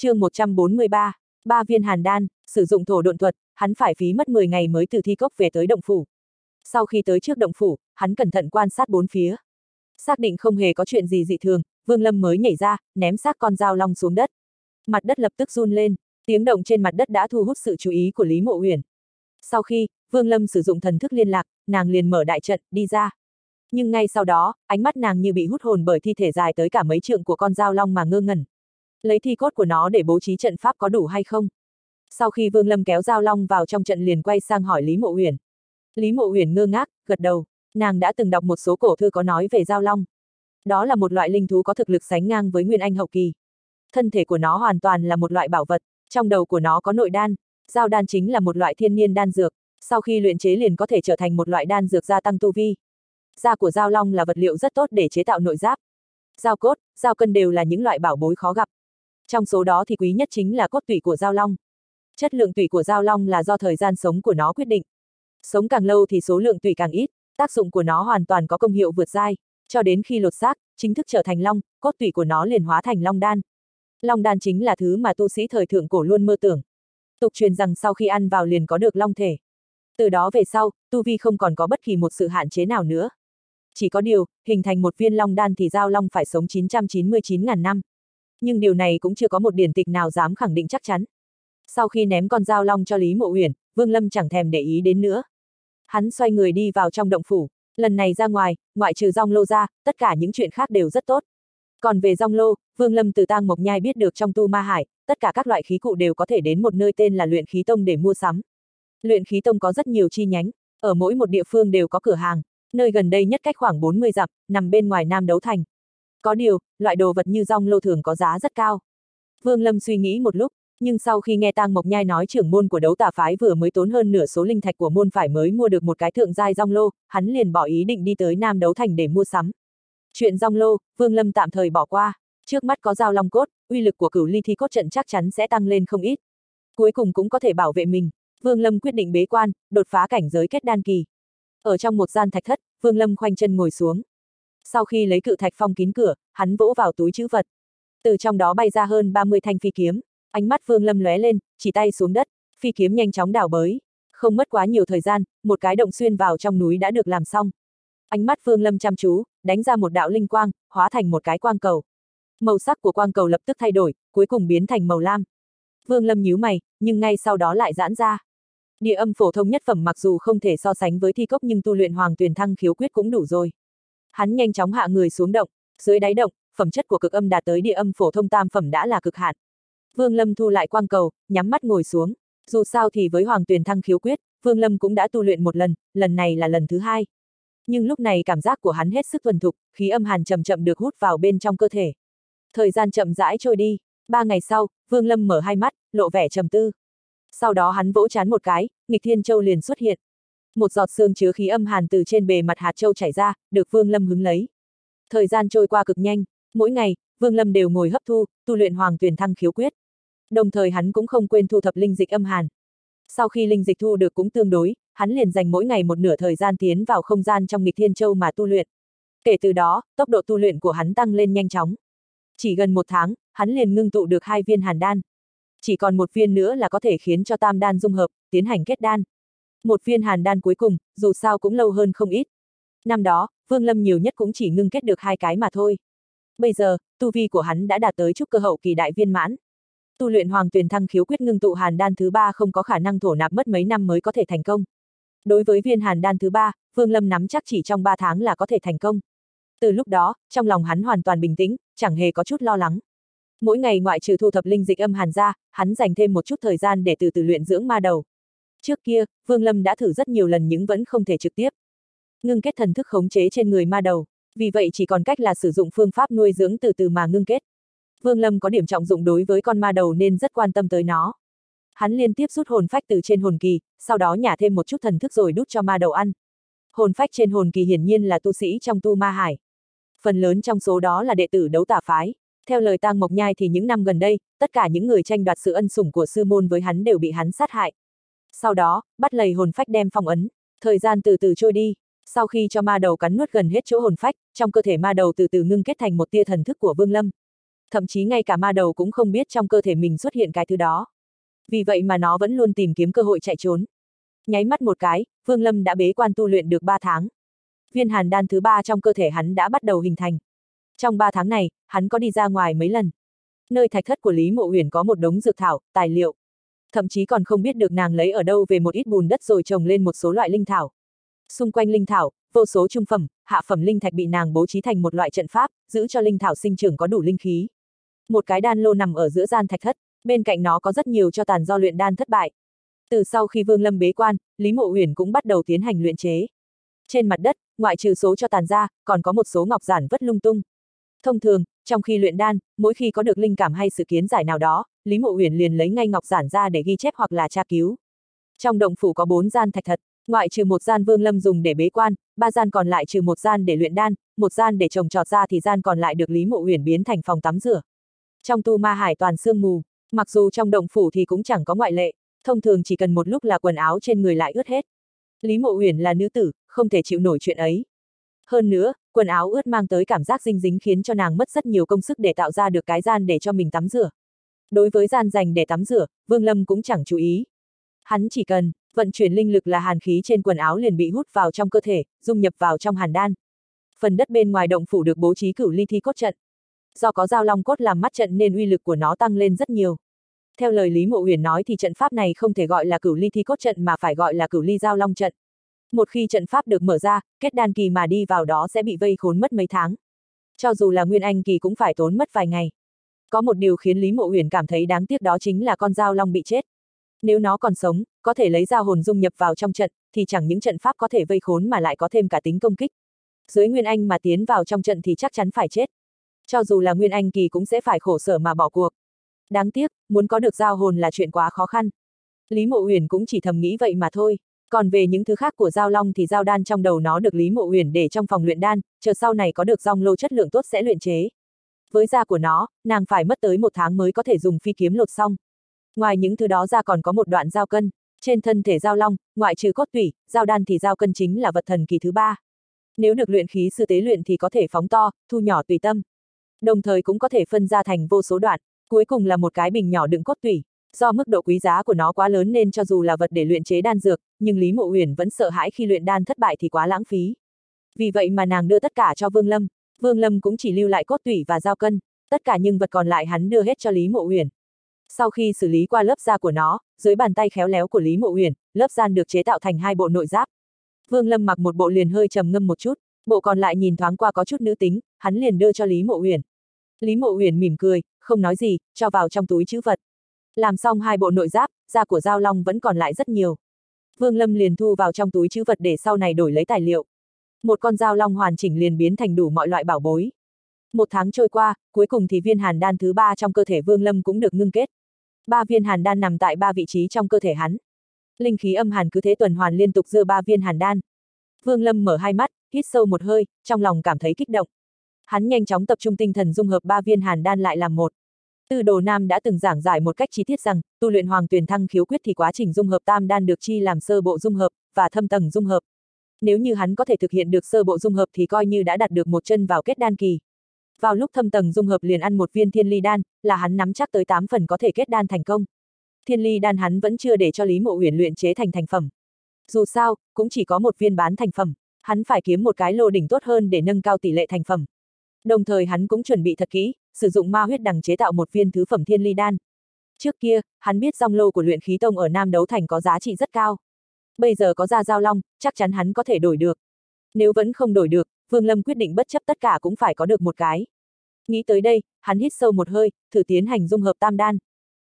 chương 143, ba viên hàn đan, sử dụng thổ độn thuật, hắn phải phí mất 10 ngày mới từ thi cốc về tới động phủ. Sau khi tới trước động phủ, hắn cẩn thận quan sát bốn phía. Xác định không hề có chuyện gì dị thường, Vương Lâm mới nhảy ra, ném xác con dao long xuống đất. Mặt đất lập tức run lên, tiếng động trên mặt đất đã thu hút sự chú ý của Lý Mộ Uyển. Sau khi, Vương Lâm sử dụng thần thức liên lạc, nàng liền mở đại trận, đi ra. Nhưng ngay sau đó, ánh mắt nàng như bị hút hồn bởi thi thể dài tới cả mấy trượng của con dao long mà ngơ ngẩn. Lấy thi cốt của nó để bố trí trận pháp có đủ hay không? Sau khi Vương Lâm kéo Giao long vào trong trận liền quay sang hỏi Lý Mộ Uyển. Lý Mộ Uyển ngơ ngác, gật đầu, nàng đã từng đọc một số cổ thư có nói về Giao long. Đó là một loại linh thú có thực lực sánh ngang với Nguyên Anh hậu kỳ. Thân thể của nó hoàn toàn là một loại bảo vật, trong đầu của nó có nội đan, Giao đan chính là một loại thiên nhiên đan dược, sau khi luyện chế liền có thể trở thành một loại đan dược gia tăng tu vi. Da của Giao long là vật liệu rất tốt để chế tạo nội giáp. Giao cốt, giao cân đều là những loại bảo bối khó gặp. Trong số đó thì quý nhất chính là cốt tủy của giao long. Chất lượng tủy của giao long là do thời gian sống của nó quyết định. Sống càng lâu thì số lượng tủy càng ít, tác dụng của nó hoàn toàn có công hiệu vượt dai, cho đến khi lột xác, chính thức trở thành long, cốt tủy của nó liền hóa thành long đan. Long đan chính là thứ mà tu sĩ thời thượng cổ luôn mơ tưởng. Tục truyền rằng sau khi ăn vào liền có được long thể. Từ đó về sau, tu vi không còn có bất kỳ một sự hạn chế nào nữa. Chỉ có điều, hình thành một viên long đan thì giao long phải sống 999.000 năm. Nhưng điều này cũng chưa có một điển tịch nào dám khẳng định chắc chắn. Sau khi ném con dao long cho Lý Mộ Uyển, Vương Lâm chẳng thèm để ý đến nữa. Hắn xoay người đi vào trong động phủ, lần này ra ngoài, ngoại trừ rong lô ra, tất cả những chuyện khác đều rất tốt. Còn về rong lô, Vương Lâm từ tang mộc nhai biết được trong tu ma hải, tất cả các loại khí cụ đều có thể đến một nơi tên là luyện khí tông để mua sắm. Luyện khí tông có rất nhiều chi nhánh, ở mỗi một địa phương đều có cửa hàng, nơi gần đây nhất cách khoảng 40 dặm, nằm bên ngoài Nam Đấu Thành. Có điều, loại đồ vật như rong lô thường có giá rất cao. Vương Lâm suy nghĩ một lúc, nhưng sau khi nghe Tang Mộc Nhai nói trưởng môn của đấu tà phái vừa mới tốn hơn nửa số linh thạch của môn phải mới mua được một cái thượng giai rong lô, hắn liền bỏ ý định đi tới Nam Đấu Thành để mua sắm. Chuyện rong lô, Vương Lâm tạm thời bỏ qua, trước mắt có dao long cốt, uy lực của cửu ly thi cốt trận chắc chắn sẽ tăng lên không ít. Cuối cùng cũng có thể bảo vệ mình, Vương Lâm quyết định bế quan, đột phá cảnh giới kết đan kỳ. Ở trong một gian thạch thất, Vương Lâm khoanh chân ngồi xuống. Sau khi lấy cự thạch phong kín cửa, hắn vỗ vào túi chữ vật. Từ trong đó bay ra hơn 30 thanh phi kiếm, ánh mắt Vương Lâm lóe lên, chỉ tay xuống đất, phi kiếm nhanh chóng đảo bới. Không mất quá nhiều thời gian, một cái động xuyên vào trong núi đã được làm xong. Ánh mắt Vương Lâm chăm chú, đánh ra một đạo linh quang, hóa thành một cái quang cầu. Màu sắc của quang cầu lập tức thay đổi, cuối cùng biến thành màu lam. Vương Lâm nhíu mày, nhưng ngay sau đó lại giãn ra. Địa âm phổ thông nhất phẩm mặc dù không thể so sánh với thi cốc nhưng tu luyện hoàng tuyển thăng khiếu quyết cũng đủ rồi. Hắn nhanh chóng hạ người xuống động, dưới đáy động, phẩm chất của cực âm đạt tới địa âm phổ thông tam phẩm đã là cực hạn. Vương Lâm thu lại quang cầu, nhắm mắt ngồi xuống. Dù sao thì với hoàng tuyền thăng khiếu quyết, Vương Lâm cũng đã tu luyện một lần, lần này là lần thứ hai. Nhưng lúc này cảm giác của hắn hết sức thuần thục, khí âm hàn chậm chậm được hút vào bên trong cơ thể. Thời gian chậm rãi trôi đi, ba ngày sau, Vương Lâm mở hai mắt, lộ vẻ trầm tư. Sau đó hắn vỗ chán một cái, nghịch thiên châu liền xuất hiện. Một giọt xương chứa khí âm hàn từ trên bề mặt hạt châu chảy ra, được Vương Lâm hứng lấy. Thời gian trôi qua cực nhanh, mỗi ngày, Vương Lâm đều ngồi hấp thu, tu luyện hoàng tuyển thăng khiếu quyết. Đồng thời hắn cũng không quên thu thập linh dịch âm hàn. Sau khi linh dịch thu được cũng tương đối, hắn liền dành mỗi ngày một nửa thời gian tiến vào không gian trong nghịch thiên châu mà tu luyện. Kể từ đó, tốc độ tu luyện của hắn tăng lên nhanh chóng. Chỉ gần một tháng, hắn liền ngưng tụ được hai viên hàn đan. Chỉ còn một viên nữa là có thể khiến cho tam đan dung hợp, tiến hành kết đan. Một viên hàn đan cuối cùng, dù sao cũng lâu hơn không ít. Năm đó, Vương Lâm nhiều nhất cũng chỉ ngưng kết được hai cái mà thôi. Bây giờ, tu vi của hắn đã đạt tới trúc cơ hậu kỳ đại viên mãn. Tu luyện hoàng tuyển thăng khiếu quyết ngưng tụ hàn đan thứ ba không có khả năng thổ nạp mất mấy năm mới có thể thành công. Đối với viên hàn đan thứ ba, Vương Lâm nắm chắc chỉ trong ba tháng là có thể thành công. Từ lúc đó, trong lòng hắn hoàn toàn bình tĩnh, chẳng hề có chút lo lắng. Mỗi ngày ngoại trừ thu thập linh dịch âm hàn ra, hắn dành thêm một chút thời gian để từ từ luyện dưỡng ma đầu. Trước kia, Vương Lâm đã thử rất nhiều lần nhưng vẫn không thể trực tiếp. Ngưng kết thần thức khống chế trên người ma đầu, vì vậy chỉ còn cách là sử dụng phương pháp nuôi dưỡng từ từ mà ngưng kết. Vương Lâm có điểm trọng dụng đối với con ma đầu nên rất quan tâm tới nó. Hắn liên tiếp rút hồn phách từ trên hồn kỳ, sau đó nhả thêm một chút thần thức rồi đút cho ma đầu ăn. Hồn phách trên hồn kỳ hiển nhiên là tu sĩ trong tu ma hải. Phần lớn trong số đó là đệ tử đấu tả phái. Theo lời Tang Mộc Nhai thì những năm gần đây, tất cả những người tranh đoạt sự ân sủng của sư môn với hắn đều bị hắn sát hại. Sau đó, bắt lầy hồn phách đem phong ấn. Thời gian từ từ trôi đi, sau khi cho ma đầu cắn nuốt gần hết chỗ hồn phách, trong cơ thể ma đầu từ từ ngưng kết thành một tia thần thức của Vương Lâm. thậm chí ngay cả ma đầu cũng không biết trong cơ thể mình xuất hiện cái thứ đó. Vì vậy mà nó vẫn luôn tìm kiếm cơ hội chạy trốn. Nháy mắt một cái, Vương Lâm đã bế quan tu luyện được 3 tháng. Viên hàn đan thứ ba trong cơ thể hắn đã bắt đầu hình thành. Trong 3 tháng này, hắn có đi ra ngoài mấy lần. Nơi thạch thất của Lý Mộ Huyền có một đống dược thảo, tài liệu. Thậm chí còn không biết được nàng lấy ở đâu về một ít bùn đất rồi trồng lên một số loại linh thảo. Xung quanh linh thảo, vô số trung phẩm, hạ phẩm linh thạch bị nàng bố trí thành một loại trận pháp, giữ cho linh thảo sinh trưởng có đủ linh khí. Một cái đan lô nằm ở giữa gian thạch thất, bên cạnh nó có rất nhiều cho tàn do luyện đan thất bại. Từ sau khi Vương Lâm bế quan, Lý Mộ Uyển cũng bắt đầu tiến hành luyện chế. Trên mặt đất, ngoại trừ số cho tàn ra, còn có một số ngọc giản vất lung tung. Thông thường, trong khi luyện đan, mỗi khi có được linh cảm hay sự kiến giải nào đó, Lý Mộ Uyển liền lấy ngay ngọc giản ra để ghi chép hoặc là tra cứu. Trong động phủ có bốn gian thạch thật, ngoại trừ một gian Vương Lâm dùng để bế quan, ba gian còn lại trừ một gian để luyện đan, một gian để trồng trọt ra thì gian còn lại được Lý Mộ Uyển biến thành phòng tắm rửa. Trong tu ma hải toàn sương mù, mặc dù trong động phủ thì cũng chẳng có ngoại lệ, thông thường chỉ cần một lúc là quần áo trên người lại ướt hết. Lý Mộ Uyển là nữ tử, không thể chịu nổi chuyện ấy. Hơn nữa, quần áo ướt mang tới cảm giác dinh dính khiến cho nàng mất rất nhiều công sức để tạo ra được cái gian để cho mình tắm rửa. Đối với gian dành để tắm rửa, Vương Lâm cũng chẳng chú ý. Hắn chỉ cần, vận chuyển linh lực là hàn khí trên quần áo liền bị hút vào trong cơ thể, dung nhập vào trong hàn đan. Phần đất bên ngoài động phủ được bố trí cửu ly thi cốt trận. Do có giao long cốt làm mắt trận nên uy lực của nó tăng lên rất nhiều. Theo lời Lý Mộ Huyền nói thì trận pháp này không thể gọi là cửu ly thi cốt trận mà phải gọi là cửu ly giao long trận. Một khi trận pháp được mở ra, kết đan kỳ mà đi vào đó sẽ bị vây khốn mất mấy tháng. Cho dù là Nguyên Anh kỳ cũng phải tốn mất vài ngày. Có một điều khiến Lý Mộ Huyền cảm thấy đáng tiếc đó chính là con dao long bị chết. Nếu nó còn sống, có thể lấy dao hồn dung nhập vào trong trận, thì chẳng những trận pháp có thể vây khốn mà lại có thêm cả tính công kích. Dưới Nguyên Anh mà tiến vào trong trận thì chắc chắn phải chết. Cho dù là Nguyên Anh kỳ cũng sẽ phải khổ sở mà bỏ cuộc. Đáng tiếc, muốn có được dao hồn là chuyện quá khó khăn. Lý Mộ Huyền cũng chỉ thầm nghĩ vậy mà thôi. Còn về những thứ khác của Giao Long thì Giao Đan trong đầu nó được Lý Mộ Huyền để trong phòng luyện đan, chờ sau này có được dòng lô chất lượng tốt sẽ luyện chế. Với da của nó, nàng phải mất tới một tháng mới có thể dùng phi kiếm lột xong. Ngoài những thứ đó ra còn có một đoạn giao cân. Trên thân thể Giao Long, ngoại trừ cốt tủy, Giao Đan thì Giao cân chính là vật thần kỳ thứ ba. Nếu được luyện khí sư tế luyện thì có thể phóng to, thu nhỏ tùy tâm. Đồng thời cũng có thể phân ra thành vô số đoạn, cuối cùng là một cái bình nhỏ đựng cốt tủy. Do mức độ quý giá của nó quá lớn nên cho dù là vật để luyện chế đan dược, nhưng Lý Mộ Uyển vẫn sợ hãi khi luyện đan thất bại thì quá lãng phí. Vì vậy mà nàng đưa tất cả cho Vương Lâm, Vương Lâm cũng chỉ lưu lại cốt tủy và dao cân, tất cả những vật còn lại hắn đưa hết cho Lý Mộ Uyển. Sau khi xử lý qua lớp da của nó, dưới bàn tay khéo léo của Lý Mộ Uyển, lớp gian được chế tạo thành hai bộ nội giáp. Vương Lâm mặc một bộ liền hơi trầm ngâm một chút, bộ còn lại nhìn thoáng qua có chút nữ tính, hắn liền đưa cho Lý Mộ Uyển. Lý Mộ Uyển mỉm cười, không nói gì, cho vào trong túi chữ vật. Làm xong hai bộ nội giáp, da của Giao Long vẫn còn lại rất nhiều. Vương Lâm liền thu vào trong túi chữ vật để sau này đổi lấy tài liệu. Một con Giao Long hoàn chỉnh liền biến thành đủ mọi loại bảo bối. Một tháng trôi qua, cuối cùng thì viên hàn đan thứ ba trong cơ thể Vương Lâm cũng được ngưng kết. Ba viên hàn đan nằm tại ba vị trí trong cơ thể hắn. Linh khí âm hàn cứ thế tuần hoàn liên tục dưa ba viên hàn đan. Vương Lâm mở hai mắt, hít sâu một hơi, trong lòng cảm thấy kích động. Hắn nhanh chóng tập trung tinh thần dung hợp ba viên hàn đan lại làm một. Tư Đồ Nam đã từng giảng giải một cách chi tiết rằng, tu luyện hoàng tuyển thăng khiếu quyết thì quá trình dung hợp tam đan được chi làm sơ bộ dung hợp, và thâm tầng dung hợp. Nếu như hắn có thể thực hiện được sơ bộ dung hợp thì coi như đã đặt được một chân vào kết đan kỳ. Vào lúc thâm tầng dung hợp liền ăn một viên thiên ly đan, là hắn nắm chắc tới 8 phần có thể kết đan thành công. Thiên ly đan hắn vẫn chưa để cho Lý Mộ Huyền luyện chế thành thành phẩm. Dù sao, cũng chỉ có một viên bán thành phẩm, hắn phải kiếm một cái lô đỉnh tốt hơn để nâng cao tỷ lệ thành phẩm. Đồng thời hắn cũng chuẩn bị thật kỹ, sử dụng ma huyết đằng chế tạo một viên thứ phẩm thiên ly đan. Trước kia, hắn biết dòng lô của luyện khí tông ở Nam Đấu Thành có giá trị rất cao. Bây giờ có ra giao long, chắc chắn hắn có thể đổi được. Nếu vẫn không đổi được, Vương Lâm quyết định bất chấp tất cả cũng phải có được một cái. Nghĩ tới đây, hắn hít sâu một hơi, thử tiến hành dung hợp tam đan,